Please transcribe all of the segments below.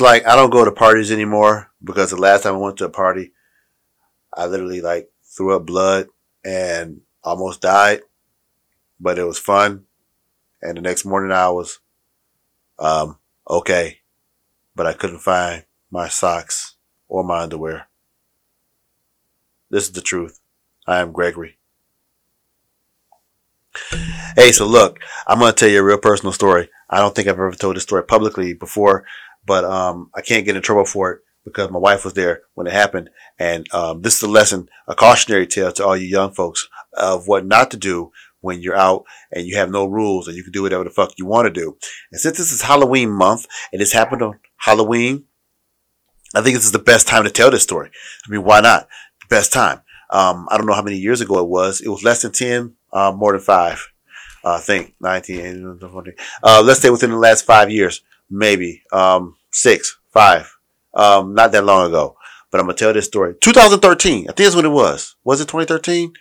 like I don't go to parties anymore because the last time I went to a party, I literally like threw up blood and almost died, but it was fun. And the next morning I was, um, okay, but I couldn't find my socks or my underwear. This is the truth. I am Gregory. Hey, so look, I'm going to tell you a real personal story. I don't think I've ever told this story publicly before, but um, I can't get in trouble for it because my wife was there when it happened. And um, this is a lesson, a cautionary tale to all you young folks of what not to do when you're out and you have no rules and you can do whatever the fuck you want to do. And since this is Halloween month and this happened on Halloween, I think this is the best time to tell this story. I mean, why not? Best time. Um, I don't know how many years ago it was. It was less than 10, uh, more than five. Uh, I think 19, uh, let's say within the last five years, maybe, um, six, five, um, not that long ago. But I'm gonna tell this story. 2013, I think that's when it was. Was it 2013?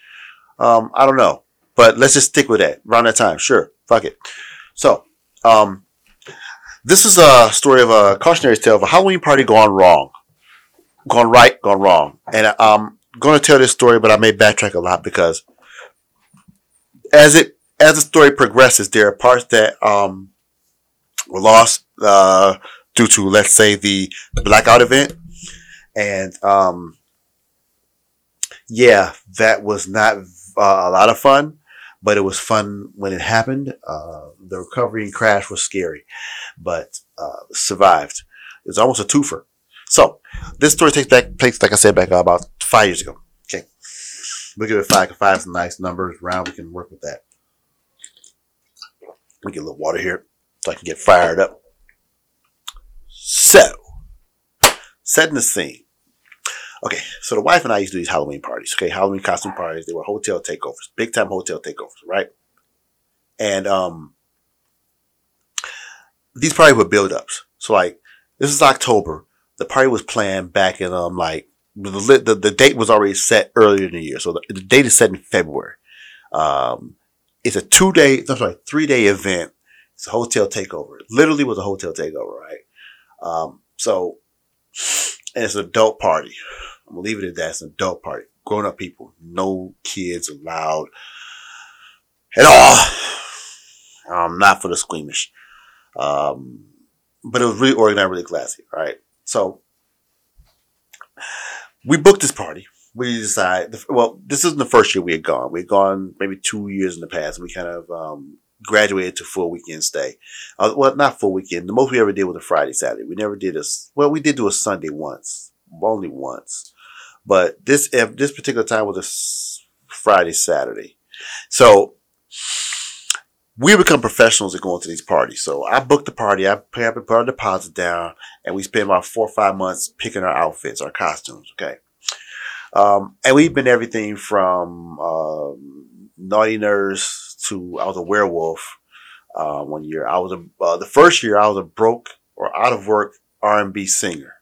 Um, I don't know. But let's just stick with that. Around that time, sure. Fuck it. So, um, this is a story of a cautionary tale of a Halloween party gone wrong, gone right, gone wrong. And I'm going to tell this story, but I may backtrack a lot because as it as the story progresses, there are parts that um, were lost uh, due to, let's say, the blackout event, and um, yeah, that was not uh, a lot of fun but it was fun when it happened. Uh, the recovery and crash was scary, but uh, survived. It was almost a twofer. So this story takes back place, like I said, back about five years ago. Okay, we'll give it five. Five is a nice numbers round. We can work with that. We get a little water here so I can get fired up. So, setting the scene. Okay, so the wife and I used to do these Halloween parties. Okay, Halloween costume parties. They were hotel takeovers, big time hotel takeovers, right? And um, these parties were build ups. So like, this is October. The party was planned back in um like the the, the date was already set earlier in the year. So the, the date is set in February. Um, it's a two day, no, sorry, three day event. It's a hotel takeover. It literally was a hotel takeover, right? Um, so, and it's an adult party. I'm gonna leave it at that. It's an adult party. Grown up people. No kids allowed at all. Um, not for the squeamish. Um, but it was really organized, really classy, right? So we booked this party. We decided, well, this isn't the first year we had gone. We had gone maybe two years in the past. We kind of um, graduated to full weekend stay. Uh, well, not full weekend. The most we ever did was a Friday, Saturday. We never did a, well, we did do a Sunday once, only once. But this if this particular time was a Friday, Saturday. So we become professionals at going to these parties. So I booked the party, I pay up and put our deposit down, and we spend about four or five months picking our outfits, our costumes. Okay. Um, and we've been everything from um, naughty nurse to I was a werewolf. Uh, one year I was a uh, the first year I was a broke or out of work R and B singer.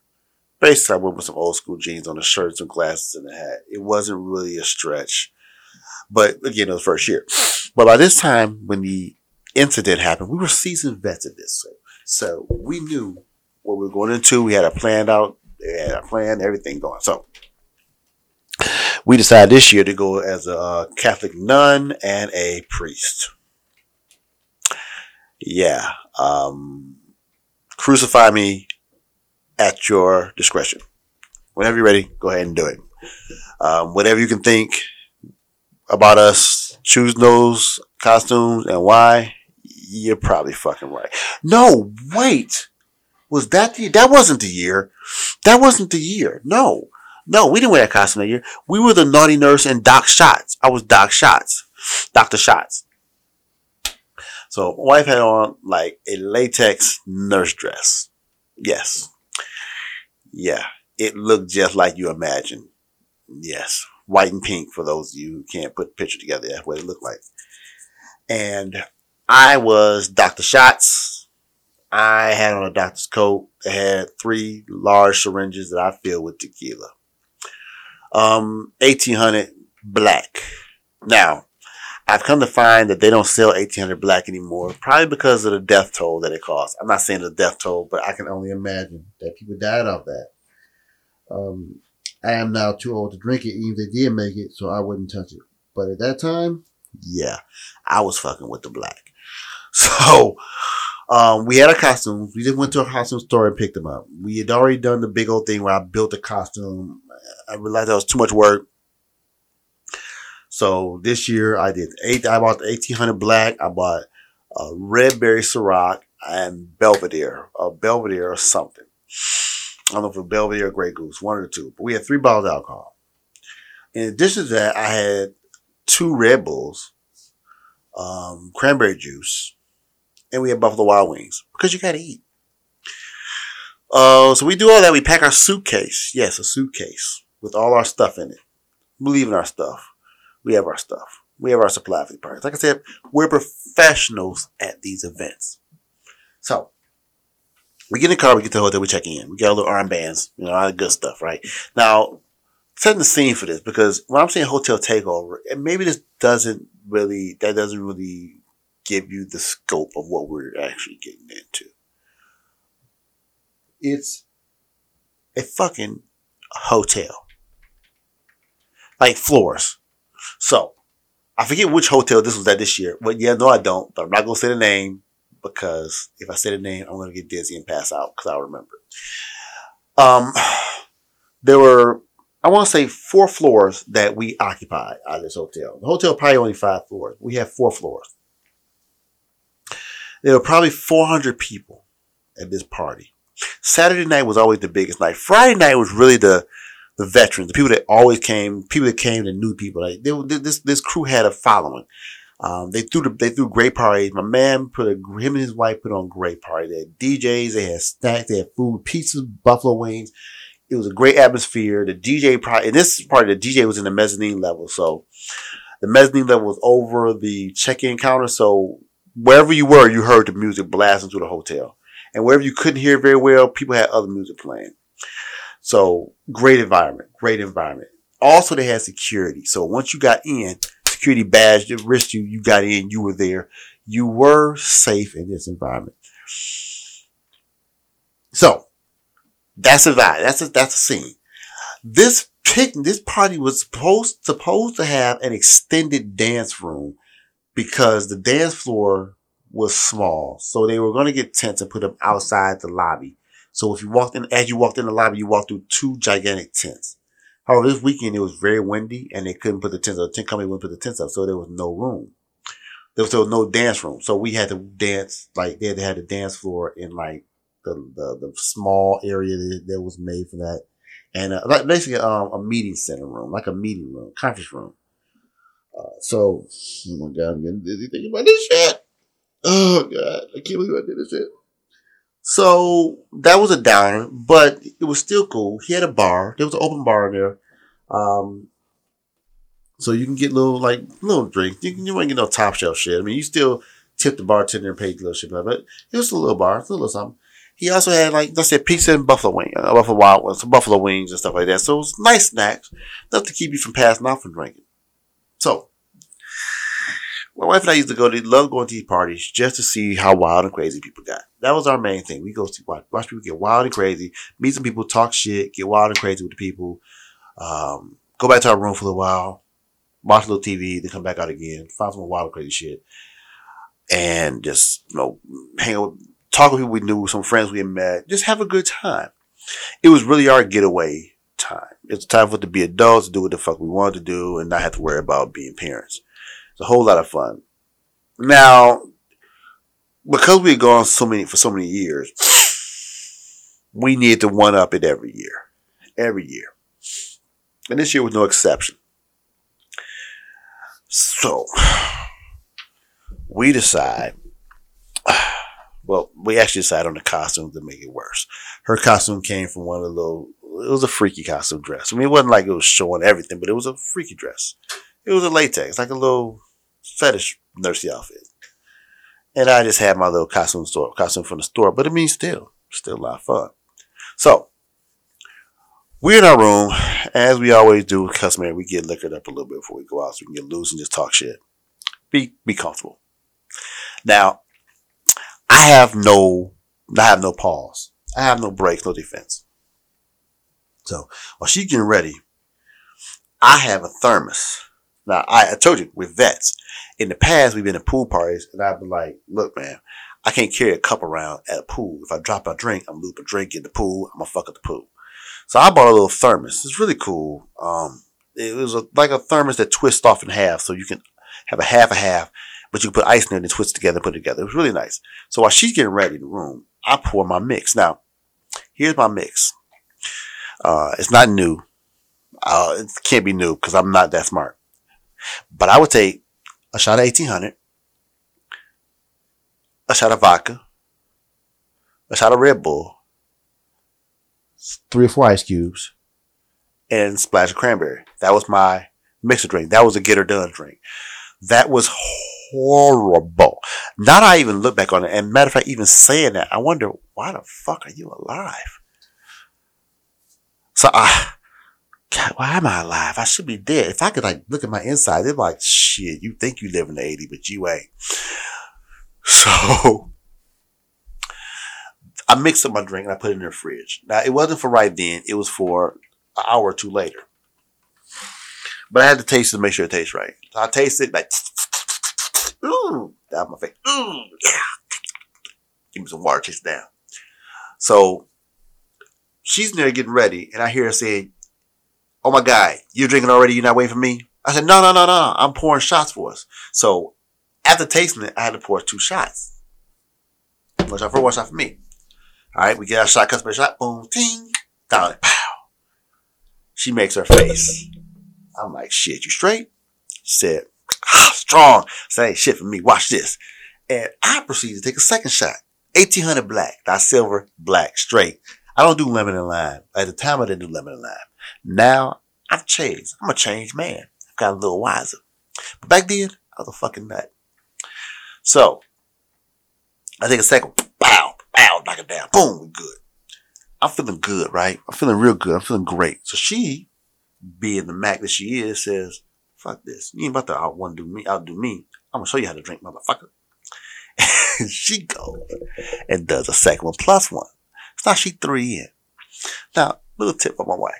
Basically, I went with some old school jeans on the shirt, some glasses, and a hat. It wasn't really a stretch. But again, it was first year. But by this time, when the incident happened, we were seasoned vets at this. So, so we knew what we were going into. We had a plan out, we had a plan, everything going. So we decided this year to go as a Catholic nun and a priest. Yeah. Um, crucify me at your discretion. Whenever you're ready, go ahead and do it. Um, whatever you can think about us choosing those costumes and why, you're probably fucking right. No, wait. Was that the, that wasn't the year. That wasn't the year. No. No, we didn't wear that costume that year. We were the naughty nurse and Doc Shots. I was Doc Shots. Dr. Shots. So my wife had on like a latex nurse dress. Yes. Yeah, it looked just like you imagined. Yes, white and pink for those of you who can't put the picture together. That's what it looked like. And I was Dr. Shots. I had on a doctor's coat that had three large syringes that I filled with tequila. Um, 1800 black. Now, I've come to find that they don't sell 1800 black anymore, probably because of the death toll that it caused. I'm not saying the death toll, but I can only imagine that people died off that. Um, I am now too old to drink it, even if they did make it, so I wouldn't touch it. But at that time, yeah, I was fucking with the black. So, um, we had a costume. We just went to a costume store and picked them up. We had already done the big old thing where I built a costume. I realized that was too much work. So this year I did eight. I bought the 1800 black. I bought a red berry Ciroc and Belvedere, a Belvedere or something. I don't know if it was Belvedere or Grey Goose, one or two. But we had three bottles of alcohol. In addition to that, I had two Red Bulls, um, cranberry juice, and we had Buffalo Wild Wings because you gotta eat. Uh, so we do all that. We pack our suitcase. Yes, a suitcase with all our stuff in it. We leave in our stuff. We have our stuff. We have our supply for the parties. Like I said, we're professionals at these events. So we get in the car, we get to the hotel, we check in. We got a little armbands, you know, all the good stuff, right? Now, setting the scene for this because when I'm saying hotel takeover, and maybe this doesn't really that doesn't really give you the scope of what we're actually getting into. It's a fucking hotel. Like floors. So, I forget which hotel this was at this year. But yeah, no, I don't. But I'm not going to say the name because if I say the name, I'm going to get dizzy and pass out because I'll remember. Um, there were, I want to say, four floors that we occupied at this hotel. The hotel probably only five floors. We have four floors. There were probably 400 people at this party. Saturday night was always the biggest night. Friday night was really the the veterans, the people that always came, people that came that knew people. Like they, this this crew had a following. Um, they threw the, they threw great parties. My man put a him and his wife put on great party. They had DJs, they had snacks, they had food, pizzas, buffalo wings. It was a great atmosphere. The DJ probably, and this part of the DJ was in the mezzanine level, so the mezzanine level was over the check-in counter. So wherever you were, you heard the music blasting through the hotel. And wherever you couldn't hear very well, people had other music playing. So great environment, great environment. Also, they had security. So once you got in, security badge that wrist you, you got in, you were there. You were safe in this environment. So that's a vibe. That's a, that's a scene. This pic, this party was supposed, supposed to have an extended dance room because the dance floor was small. So they were going to get tents and put them outside the lobby. So if you walked in, as you walked in the lobby, you walked through two gigantic tents. However, this weekend it was very windy and they couldn't put the tents up. The tent company wouldn't put the tents up. So there was no room. There was, was no dance room. So we had to dance, like they had have the dance floor in like the, the, the small area that, that was made for that. And uh, like basically um, a meeting center room, like a meeting room, conference room. Uh, so, oh my God, I'm getting dizzy thinking about this shit. Oh God, I can't believe I did this shit. So that was a downer, but it was still cool. He had a bar. There was an open bar there. Um, so you can get little like little drinks. You, can, you won't get no top shelf shit. I mean, you still tip the bartender and pay the little shit, but it was a little bar, a little something. He also had like I said, pizza and buffalo wing, uh, buffalo wild ones, buffalo wings and stuff like that. So it was nice snacks, enough to keep you from passing out from drinking. So my wife and I used to go to love going to these parties just to see how wild and crazy people got. That was our main thing. We go see watch, watch people get wild and crazy, meet some people, talk shit, get wild and crazy with the people, um, go back to our room for a while, watch a little TV, then come back out again, find some wild and crazy shit, and just you know hang out, talk with people we knew, some friends we had met, just have a good time. It was really our getaway time. It's time for it to be adults, do what the fuck we want to do, and not have to worry about being parents. It's a whole lot of fun. Now, because we've gone so many for so many years, we need to one up it every year. Every year. And this year was no exception. So we decide well, we actually decided on the costume to make it worse. Her costume came from one of the little it was a freaky costume dress. I mean it wasn't like it was showing everything, but it was a freaky dress. It was a latex, like a little fetish nursey outfit. And I just had my little costume store, costume from the store, but it means still, still a lot of fun. So, we're in our room, as we always do, customary, we get liquored up a little bit before we go out so we can get loose and just talk shit. Be be comfortable. Now, I have no I have no pause. I have no breaks, no defense. So while she's getting ready, I have a thermos. Now I, I told you we're vets. In the past, we've been in pool parties, and I've been like, "Look, man, I can't carry a cup around at a pool. If I drop a drink, I'm loop a drink in the pool. I'm gonna fuck up the pool." So I bought a little thermos. It's really cool. Um, it was a, like a thermos that twists off in half, so you can have a half a half, but you can put ice in there and twist it together and put it together. It was really nice. So while she's getting ready in the room, I pour my mix. Now, here's my mix. Uh, it's not new. Uh, it can't be new because I'm not that smart. But I would take a shot of 1800, a shot of vodka, a shot of Red Bull, three or four ice cubes, and splash of cranberry. That was my mixer drink. That was a get her done drink. That was horrible. Now I even look back on it, and matter of fact, even saying that, I wonder why the fuck are you alive? So I, God, why am I alive? I should be dead. If I could like look at my inside, they're like, shit, you think you live in the 80, but you ain't. So I mixed up my drink and I put it in the fridge. Now it wasn't for right then, it was for an hour or two later. But I had to taste it to make sure it tastes right. So I tasted like ooh, down my face. Ooh, yeah. Give me some water, chase it down. So she's there getting ready, and I hear her say, Oh my God, you're drinking already, you're not waiting for me? I said, No, no, no, no. I'm pouring shots for us. So after tasting it, I had to pour two shots. One shot for one shot for me. All right, we get our shot, customer shot, boom, ting, down pow. She makes her face. I'm like, shit, you straight? She said, ah, strong. Say, shit for me, watch this. And I proceed to take a second shot. 1800 black, not silver, black, straight. I don't do lemon and lime. At the time, I didn't do lemon and lime. Now, I've changed. I'm a changed man. I've got a little wiser. But back then, I was a fucking nut. So, I take a second, bow, bow, knock it down, boom, we good. I'm feeling good, right? I'm feeling real good. I'm feeling great. So she, being the Mac that she is, says, fuck this. You ain't about to out one do me, outdo me. I'm gonna show you how to drink, motherfucker. And she goes and does a second one plus one. Now she three in. Now, little tip for my wife.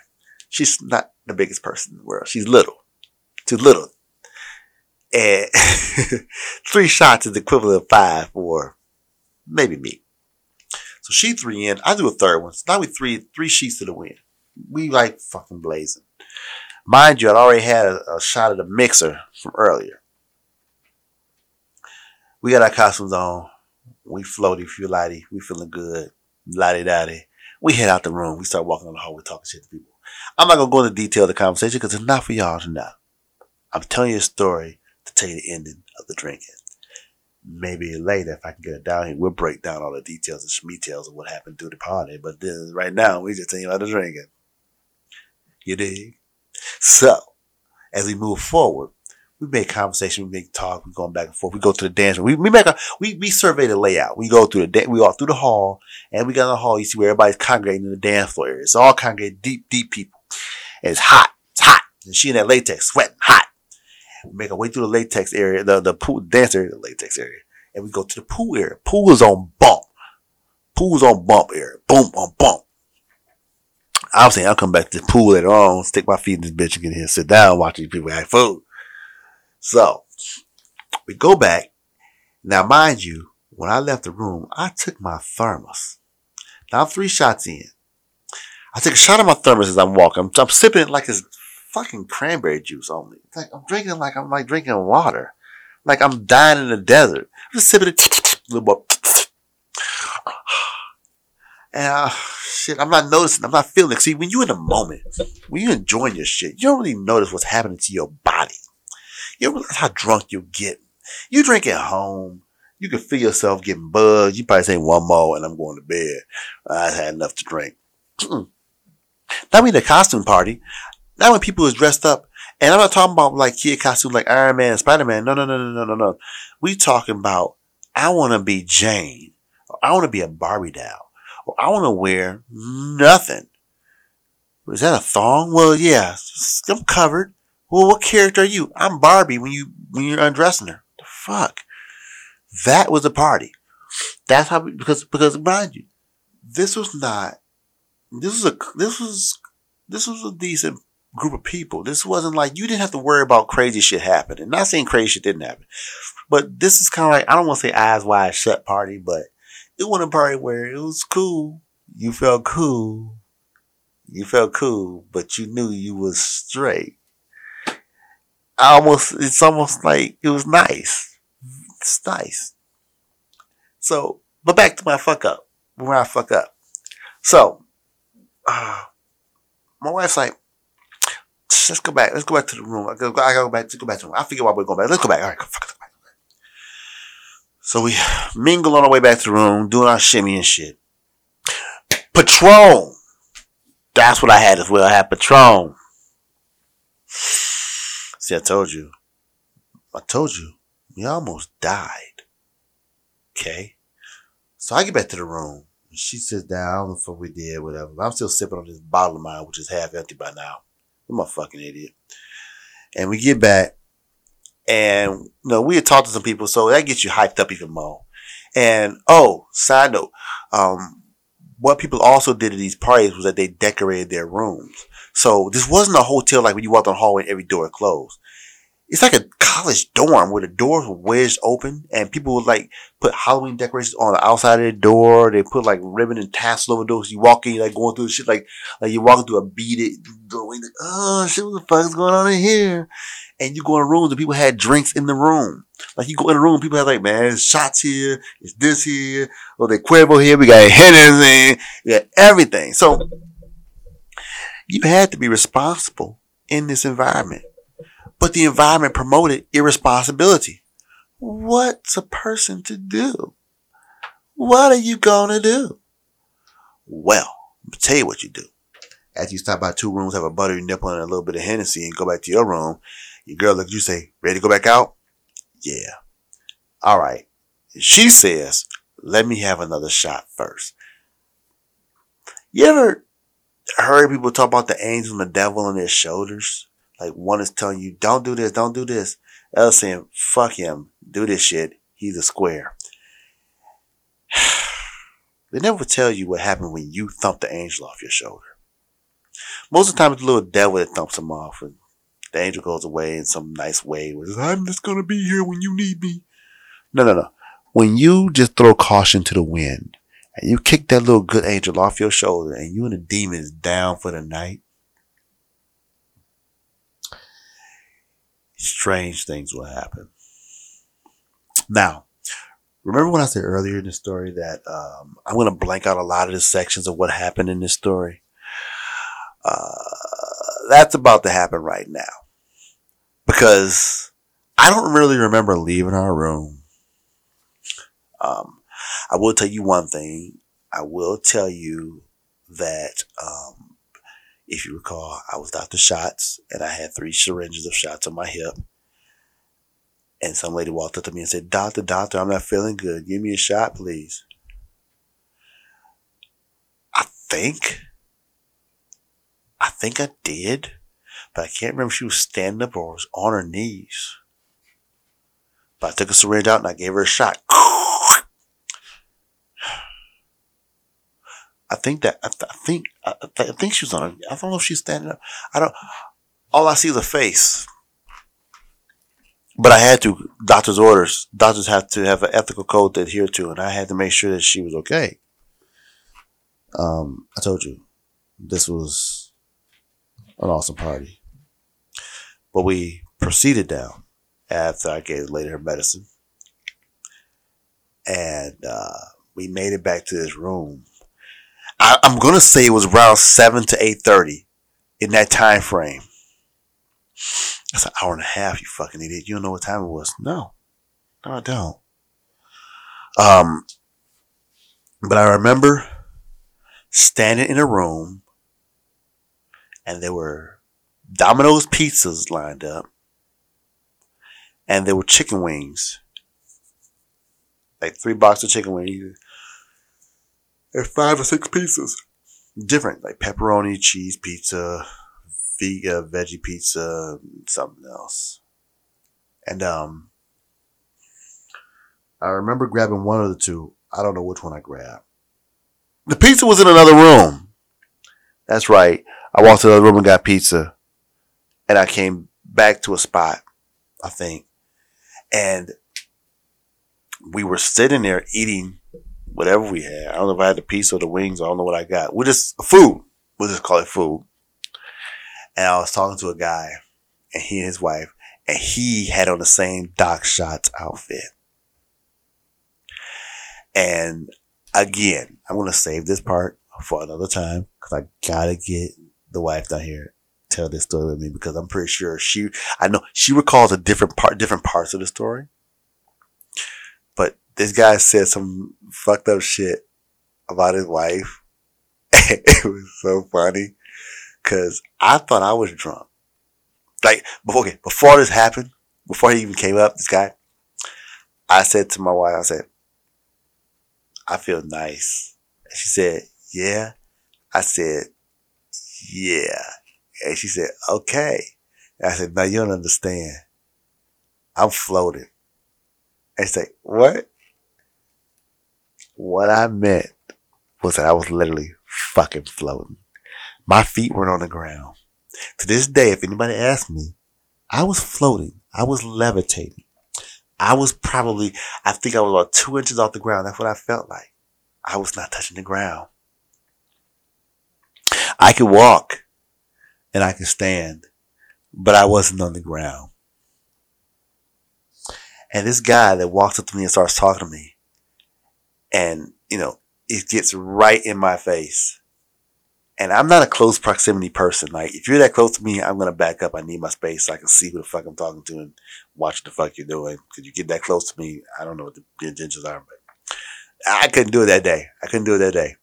She's not the biggest person in the world. She's little. Too little. And three shots is the equivalent of five for maybe me. So she three in. I do a third one. So now we three three sheets to the wind. We like fucking blazing. Mind you, I'd already had a, a shot of the mixer from earlier. We got our costumes on. We floaty, feel lighty. We feeling good. Lottie dotty. We head out the room. We start walking on the hallway talking shit to people. I'm not going to go into detail of the conversation because it's not for y'all to know. I'm telling you a story to tell you the ending of the drinking. Maybe later, if I can get it down here, we'll break down all the details and schmetails of what happened through the party. But then, right now, we just telling you about the drinking. You dig? So, as we move forward, we make conversation, we make talk, we going back and forth. We go to the dance room. We, we make a, we, we survey the layout. We go through the, da- we go through the hall and we got in the hall. You see where everybody's congregating in the dance floor area. It's all congregated deep, deep people. And it's hot. It's hot. And she in that latex, sweating, hot. We make our way through the latex area, the, the pool, dance area, the latex area. And we go to the pool area. Pool is on bump. Pool's on bump area. Boom, on bump. Saying I'll come back to the pool later on, stick my feet in this bitch and get here, sit down, watch these people act food. So we go back. Now, mind you, when I left the room, I took my thermos. Now I'm three shots in. I take a shot of my thermos as I'm walking. I'm, I'm sipping it like it's fucking cranberry juice only. It's like I'm drinking like I'm like drinking water. Like I'm dying in the desert. I'm just sipping it a little more. And uh, shit, I'm not noticing. I'm not feeling it. See, when you're in the moment, when you're enjoying your shit, you don't really notice what's happening to your body. You realize how drunk you get. You drink at home. You can feel yourself getting buzzed. You probably say one more and I'm going to bed. I had enough to drink. That in a costume party. Now when people is dressed up, and I'm not talking about like kid costumes like Iron Man Spider Man. No, no, no, no, no, no, no. We talking about I want to be Jane. Or I want to be a Barbie doll. Or I want to wear nothing. Is that a thong? Well, yeah, I'm covered. Well, what character are you? I'm Barbie when you when you're undressing her. The fuck. That was a party. That's how, because, because mind you, this was not, this was a, this was, this was a decent group of people. This wasn't like, you didn't have to worry about crazy shit happening. Not saying crazy shit didn't happen, but this is kind of like, I don't want to say eyes wide shut party, but it wasn't a party where it was cool. You felt cool. You felt cool, but you knew you was straight. I almost, it's almost like it was nice. It's nice. So, but back to my fuck up. Where I fuck up. So, uh, my wife's like, let's go back. Let's go back to the room. I go, I go back. Let's go back to the room. I figure why we're going back. Let's go back. All right, fuck it. So we mingle on our way back to the room, doing our shimmy and shit. Patron. That's what I had as well. I had Patron. See, I told you. I told you. We almost died. Okay? So I get back to the room. And she sits down. What we did, whatever. I'm still sipping on this bottle of mine, which is half empty by now. I'm a fucking idiot. And we get back. And, you know, we had talked to some people, so that gets you hyped up even more. And, oh, side note, um, what people also did at these parties was that they decorated their rooms. So this wasn't a hotel like when you walked on the hallway and every door closed. It's like a college dorm where the doors were wedged open and people would like put Halloween decorations on the outside of the door. They put like ribbon and tassel over doors. You walk in, you're like going through the shit like like you're walking through a beaded doorway. Like, oh shit, what the fuck is going on in here? And you go in rooms and people had drinks in the room. Like you go in a room, people have like, man, it's shots here, it's this here, or they Cuervo here, we got Hennessy, we got everything. So you had to be responsible in this environment. But the environment promoted irresponsibility. What's a person to do? What are you gonna do? Well, I'll tell you what you do. After you stop by two rooms, have a buttery nipple and a little bit of Hennessy and go back to your room, your girl looks at you say, ready to go back out? Yeah. All right. She says, let me have another shot first. You ever heard people talk about the angel and the devil on their shoulders? Like one is telling you, don't do this, don't do this. The other saying, fuck him, do this shit. He's a square. they never tell you what happened when you thump the angel off your shoulder. Most of the time it's the little devil that thumps him off and the angel goes away in some nice way. I'm just gonna be here when you need me. No, no, no. When you just throw caution to the wind and you kick that little good angel off your shoulder and you and the demons down for the night, strange things will happen. Now, remember when I said earlier in the story that um, I'm going to blank out a lot of the sections of what happened in this story? Uh, that's about to happen right now. Because I don't really remember leaving our room. Um, I will tell you one thing. I will tell you that um, if you recall, I was Dr. Shots and I had three syringes of shots on my hip. And some lady walked up to me and said, Doctor, doctor, I'm not feeling good. Give me a shot, please. I think, I think I did, but I can't remember if she was standing up or was on her knees. But I took a syringe out and I gave her a shot. I think that I, th- I think I, th- I, think she was on. I don't know if she's standing up. I don't. All I see is a face. But I had to. Doctor's orders. Doctors have to have an ethical code to adhere to, and I had to make sure that she was okay. Um, I told you, this was an awesome party. But we proceeded down after I gave lady her medicine, and uh, we made it back to this room I, am gonna say it was around seven to eight thirty in that time frame. That's an hour and a half, you fucking idiot. You don't know what time it was. No. No, I don't. Um but I remember standing in a room and there were Domino's pizzas lined up and there were chicken wings. Like three boxes of chicken wings and five or six pieces. Different, like pepperoni, cheese pizza, vegan, veggie pizza, something else. And, um, I remember grabbing one of the two. I don't know which one I grabbed. The pizza was in another room. That's right. I walked to the other room and got pizza. And I came back to a spot, I think. And we were sitting there eating whatever we had. I don't know if I had the piece or the wings. I don't know what I got. We're just food. We'll just call it food. And I was talking to a guy and he and his wife, and he had on the same Doc Shots outfit. And again, I'm to save this part for another time because I got to get the wife down here tell this story with me because I'm pretty sure she, I know she recalls a different part, different parts of the story. But this guy said some fucked up shit about his wife. it was so funny because I thought I was drunk. Like before, okay, before this happened, before he even came up, this guy, I said to my wife, I said, I feel nice. And she said, yeah. I said, yeah. And she said, okay. And I said, now you don't understand. I'm floating. And she said, what? What I meant was that I was literally fucking floating. My feet weren't on the ground. To this day, if anybody asks me, I was floating. I was levitating. I was probably, I think I was about two inches off the ground. That's what I felt like. I was not touching the ground. I could walk and I could stand, but I wasn't on the ground. And this guy that walks up to me and starts talking to me, and, you know, it gets right in my face. And I'm not a close proximity person. Like, if you're that close to me, I'm to back up. I need my space so I can see who the fuck I'm talking to and watch the fuck you're doing. Cause you get that close to me, I don't know what the, the intentions are, but I couldn't do it that day. I couldn't do it that day.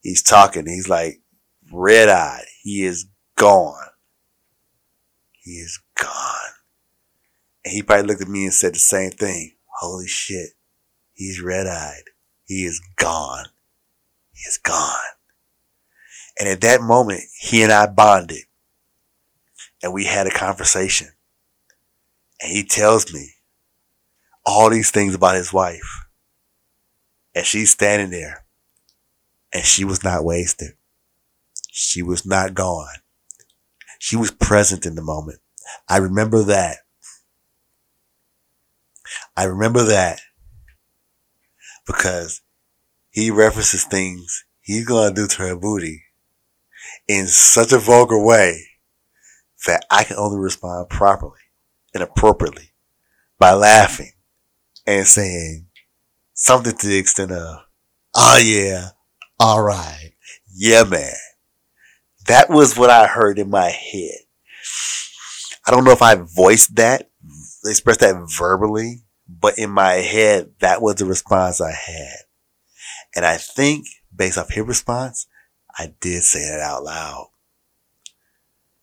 He's talking. He's like red eyed. He is gone. He is gone. And he probably looked at me and said the same thing. Holy shit. He's red eyed. He is gone. He is gone. And at that moment, he and I bonded and we had a conversation. And he tells me all these things about his wife. And she's standing there and she was not wasted. She was not gone. She was present in the moment. I remember that. I remember that because he references things he's going to do to her booty in such a vulgar way that I can only respond properly and appropriately by laughing and saying something to the extent of, oh yeah, all right, yeah man. That was what I heard in my head. I don't know if I voiced that, expressed that verbally, but in my head, that was the response I had. And I think based off his response, I did say that out loud.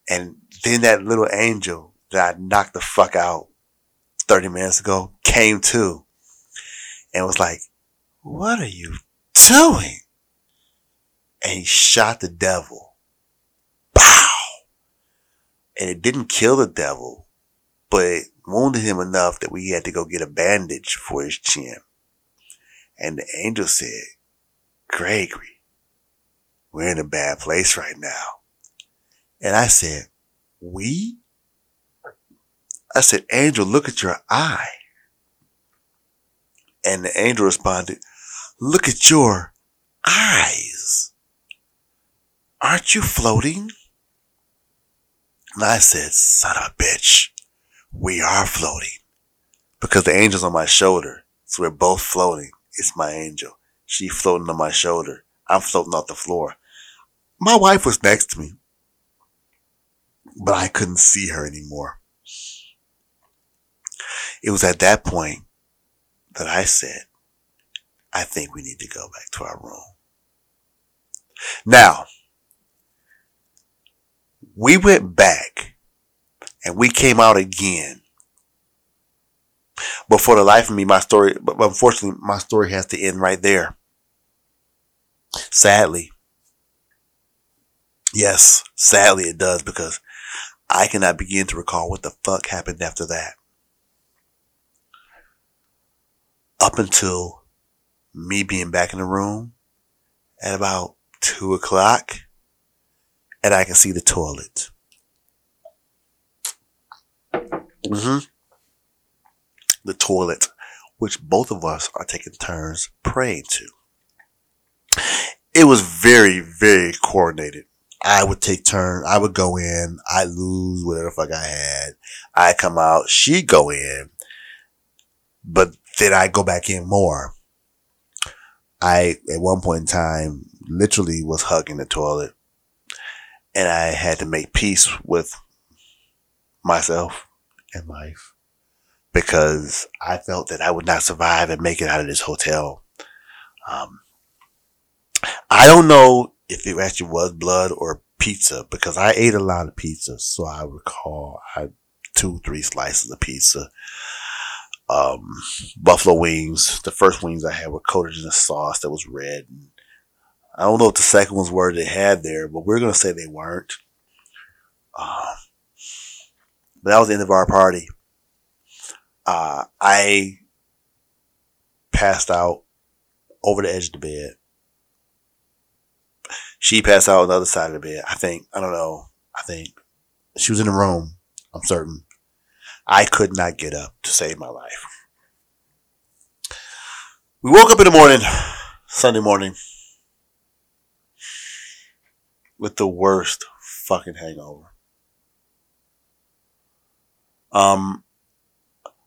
And then that little angel that I knocked the fuck out 30 minutes ago came to and was like, what are you doing? And he shot the devil. And it didn't kill the devil, but it wounded him enough that we had to go get a bandage for his chin. And the angel said, Gregory, we're in a bad place right now. And I said, we? I said, angel, look at your eye. And the angel responded, look at your eyes. Aren't you floating? And I said, son of a bitch, we are floating. Because the angel's on my shoulder. So we're both floating. It's my angel. She floating on my shoulder. I'm floating off the floor. My wife was next to me, but I couldn't see her anymore. It was at that point that I said, I think we need to go back to our room. Now, we went back and we came out again. But for the life of me, my story, but unfortunately, my story has to end right there. Sadly, Yes, sadly it does because I cannot begin to recall what the fuck happened after that. up until me being back in the room at about two o'clock and I can see the toilet. Mm-hmm. The toilet, which both of us are taking turns praying to. It was very, very coordinated. I would take turn. I would go in. I lose whatever fuck I had. I come out. She'd go in. But then I go back in more. I, at one point in time, literally was hugging the toilet. And I had to make peace with myself and life because I felt that I would not survive and make it out of this hotel. Um, I don't know if it actually was blood or pizza because I ate a lot of pizza. So I recall I had two, three slices of pizza. Um, buffalo wings. The first wings I had were coated in a sauce that was red. I don't know what the second ones were they had there, but we're going to say they weren't. Um, but that was the end of our party. Uh, I passed out over the edge of the bed. She passed out on the other side of the bed. I think, I don't know. I think she was in the room. I'm certain. I could not get up to save my life. We woke up in the morning, Sunday morning, with the worst fucking hangover. Um,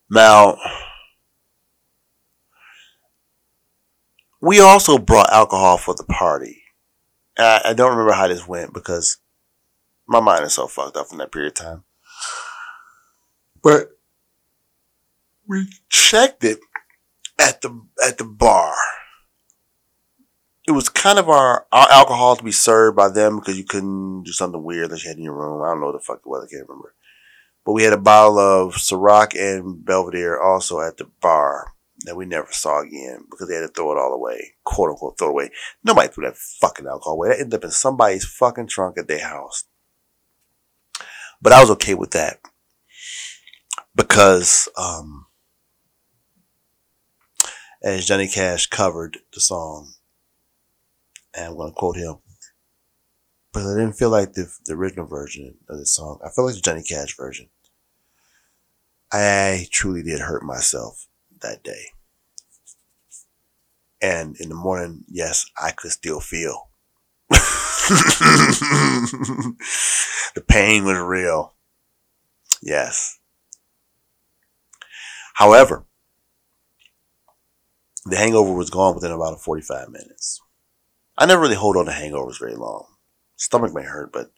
now, we also brought alcohol for the party. I, I don't remember how this went because my mind is so fucked up from that period of time. But we checked it at the at the bar. It was kind of our, our alcohol to be served by them because you couldn't do something weird that you had in your room. I don't know the fuck it was. I can't remember. But we had a bottle of Ciroc and Belvedere also at the bar that we never saw again because they had to throw it all away, quote unquote, throw away. Nobody threw that fucking alcohol away. That ended up in somebody's fucking trunk at their house. But I was okay with that because, um, as Johnny Cash covered the song, and I'm going to quote him, but I didn't feel like the, the original version of the song. I felt like the Johnny Cash version. I truly did hurt myself that day. And in the morning, yes, I could still feel. the pain was real. Yes. However, the hangover was gone within about 45 minutes. I never really hold on to hangovers very long. Stomach may hurt, but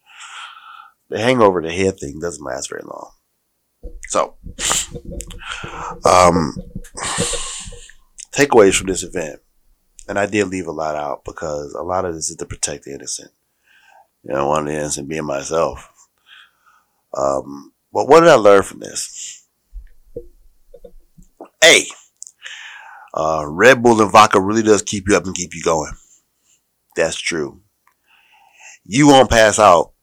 the hangover, the head thing doesn't last very long. So, um, takeaways from this event, and I did leave a lot out because a lot of this is to protect the innocent. You know, one of the innocent being myself. Um, but what did I learn from this? A, uh, Red Bull and vodka really does keep you up and keep you going. That's true. You won't pass out.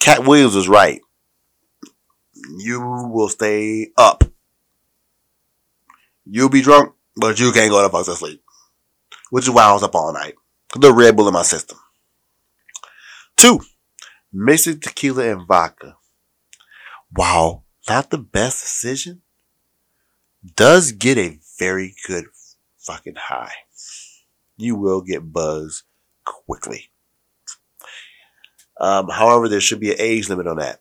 Katt Williams was right. You will stay up. You'll be drunk, but you can't go to fuck to sleep. Which is why I was up all night. The Red Bull in my system. Two, mixing tequila and vodka. Wow, not the best decision. Does get a very good fucking high. You will get buzzed quickly. Um, however, there should be an age limit on that.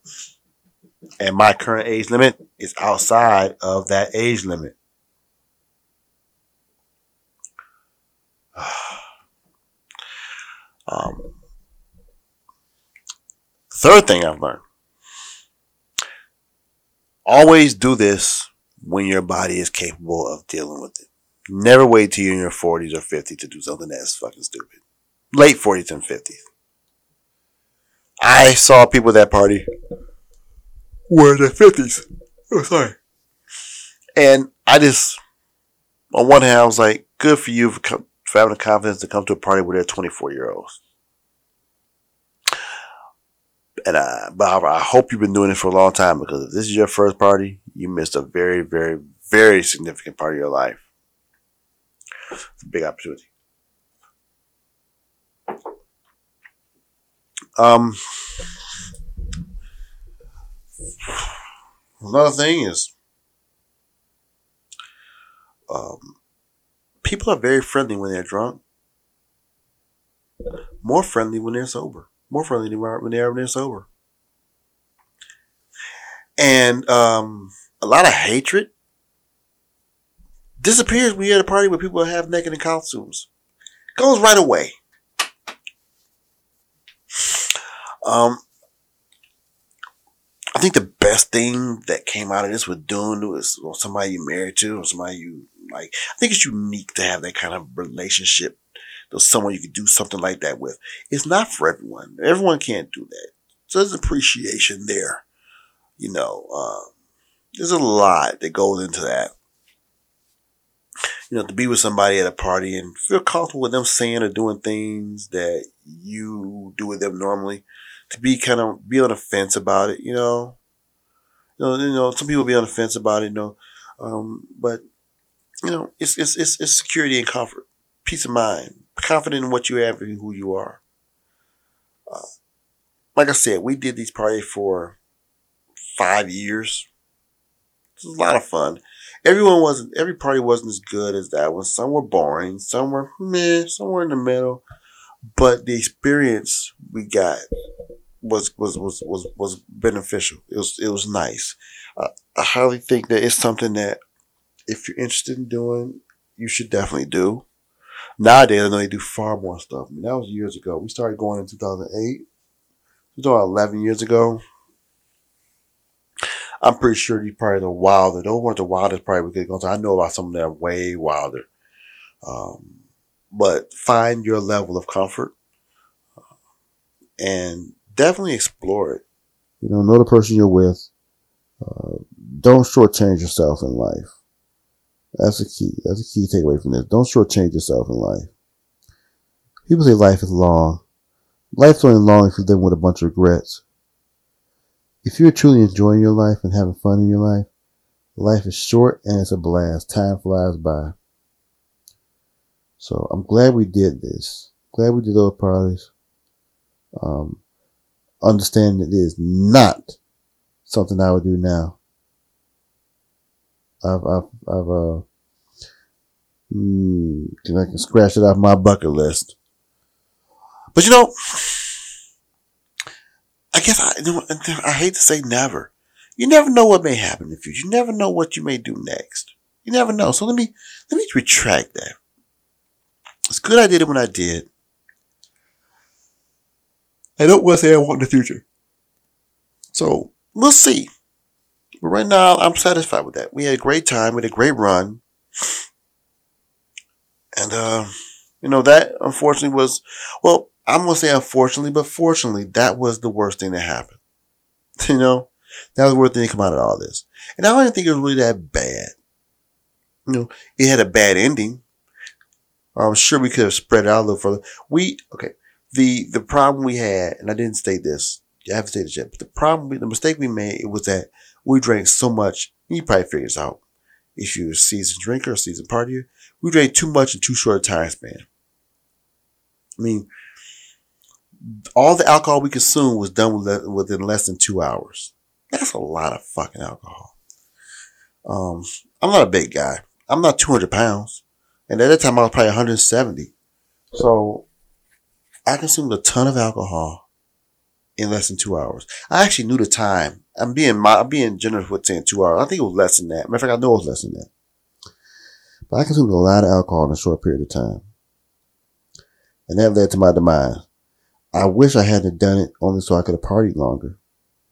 And my current age limit is outside of that age limit. um, third thing I've learned always do this when your body is capable of dealing with it. Never wait till you're in your 40s or 50s to do something that's fucking stupid. Late 40s and 50s. I saw people at that party were in their 50s. Oh, sorry. And I just, on one hand, I was like, good for you for, for having the confidence to come to a party where they're 24 year olds. And I, but I, I hope you've been doing it for a long time because if this is your first party, you missed a very, very, very significant part of your life. It's a big opportunity. Um, another thing is, um, people are very friendly when they're drunk. More friendly when they're sober. More friendly than when they are when they're sober. And um, a lot of hatred disappears when you're at a party where people have naked costumes. Goes right away. Um, I think the best thing that came out of this with Dune was well, somebody you married to or somebody you like. I think it's unique to have that kind of relationship. There's someone you can do something like that with. It's not for everyone. Everyone can't do that. So there's appreciation there. You know, uh, there's a lot that goes into that. You know, to be with somebody at a party and feel comfortable with them saying or doing things that you do with them normally to be kind of be on the fence about it, you know. You know, you know some people be on the fence about it, you know. Um, but you know, it's, it's it's it's security and comfort, peace of mind, confident in what you have and who you are. Uh, like I said, we did these parties for five years. It was a lot of fun. Everyone wasn't every party wasn't as good as that one. Some were boring, some were meh, some were in the middle. But the experience we got was was was was was beneficial. It was it was nice. Uh, I highly think that it's something that if you're interested in doing, you should definitely do. Nowadays, I know they do far more stuff. I mean, that was years ago. We started going in 2008. It was about 11 years ago. I'm pretty sure these probably the wilder. Those weren't the wildest probably we could go to. I know about some that are way wilder. Um, but find your level of comfort and definitely explore it. You know, know the person you're with. Uh, don't shortchange yourself in life. That's a key. That's a key takeaway from this. Don't shortchange yourself in life. People say life is long. Life's only long if you live with a bunch of regrets. If you're truly enjoying your life and having fun in your life, life is short and it's a blast. Time flies by. So I'm glad we did this. Glad we did those parties. Um, understand that it is not something I would do now. I've, I've, I've, uh, mm, I can scratch it off my bucket list. But you know, I guess I, I hate to say never. You never know what may happen in the future. You never know what you may do next. You never know. So let me, let me retract that. It's good I did it when I did. I don't want to say I want in the future. So we'll see. But right now, I'm satisfied with that. We had a great time. We had a great run. And, uh, you know, that unfortunately was, well, I'm going to say unfortunately, but fortunately, that was the worst thing that happened. You know, that was the worst thing to come out of all this. And I don't think it was really that bad. You know, it had a bad ending. I'm sure we could have spread it out a little further. We, okay, the the problem we had, and I didn't state this, I haven't stated yet, but the problem, the mistake we made, it was that we drank so much. You probably figure this out. If you're a seasoned drinker, a seasoned partier, we drank too much in too short a time span. I mean, all the alcohol we consumed was done within less than two hours. That's a lot of fucking alcohol. Um, I'm not a big guy. I'm not 200 pounds. And at that time I was probably 170. So I consumed a ton of alcohol in less than two hours. I actually knew the time. I'm being I'm being generous with saying two hours. I think it was less than that. Matter of fact, I know it was less than that. But I consumed a lot of alcohol in a short period of time. And that led to my demise. I wish I hadn't done it only so I could have partied longer.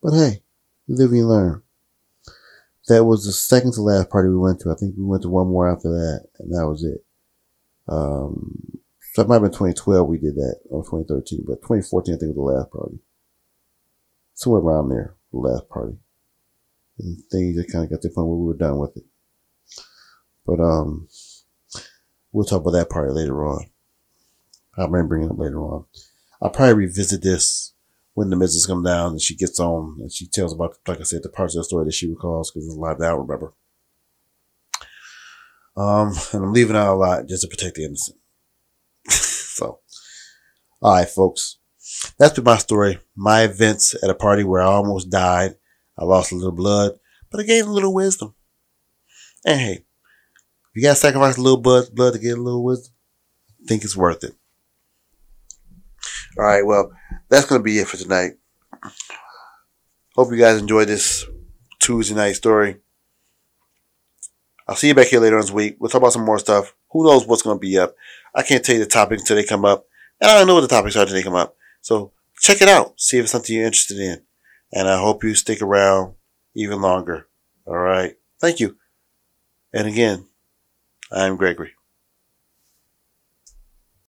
But hey, you live and you learn. That was the second to last party we went to. I think we went to one more after that, and that was it. Um, so it might have been 2012 we did that, or 2013, but 2014 I think was the last party. Somewhere around there, the last party. And things that kind of got to the point where we were done with it. But um, we'll talk about that party later on. I may bring it up later on. I'll probably revisit this when the missus come down and she gets on and she tells about, like I said, the parts of the story that she recalls because there's a lot that I remember. Um, and I'm leaving out a lot just to protect the innocent. All right, folks. That's been my story. My events at a party where I almost died. I lost a little blood, but I gained a little wisdom. And hey, you gotta sacrifice a little blood, blood to get a little wisdom. I think it's worth it. All right, well, that's gonna be it for tonight. Hope you guys enjoyed this Tuesday night story. I'll see you back here later on this week. We'll talk about some more stuff. Who knows what's gonna be up? I can't tell you the topics until they come up, and I don't know what the topics are they come up. So check it out. See if it's something you're interested in. And I hope you stick around even longer. All right. Thank you. And again, I'm Gregory.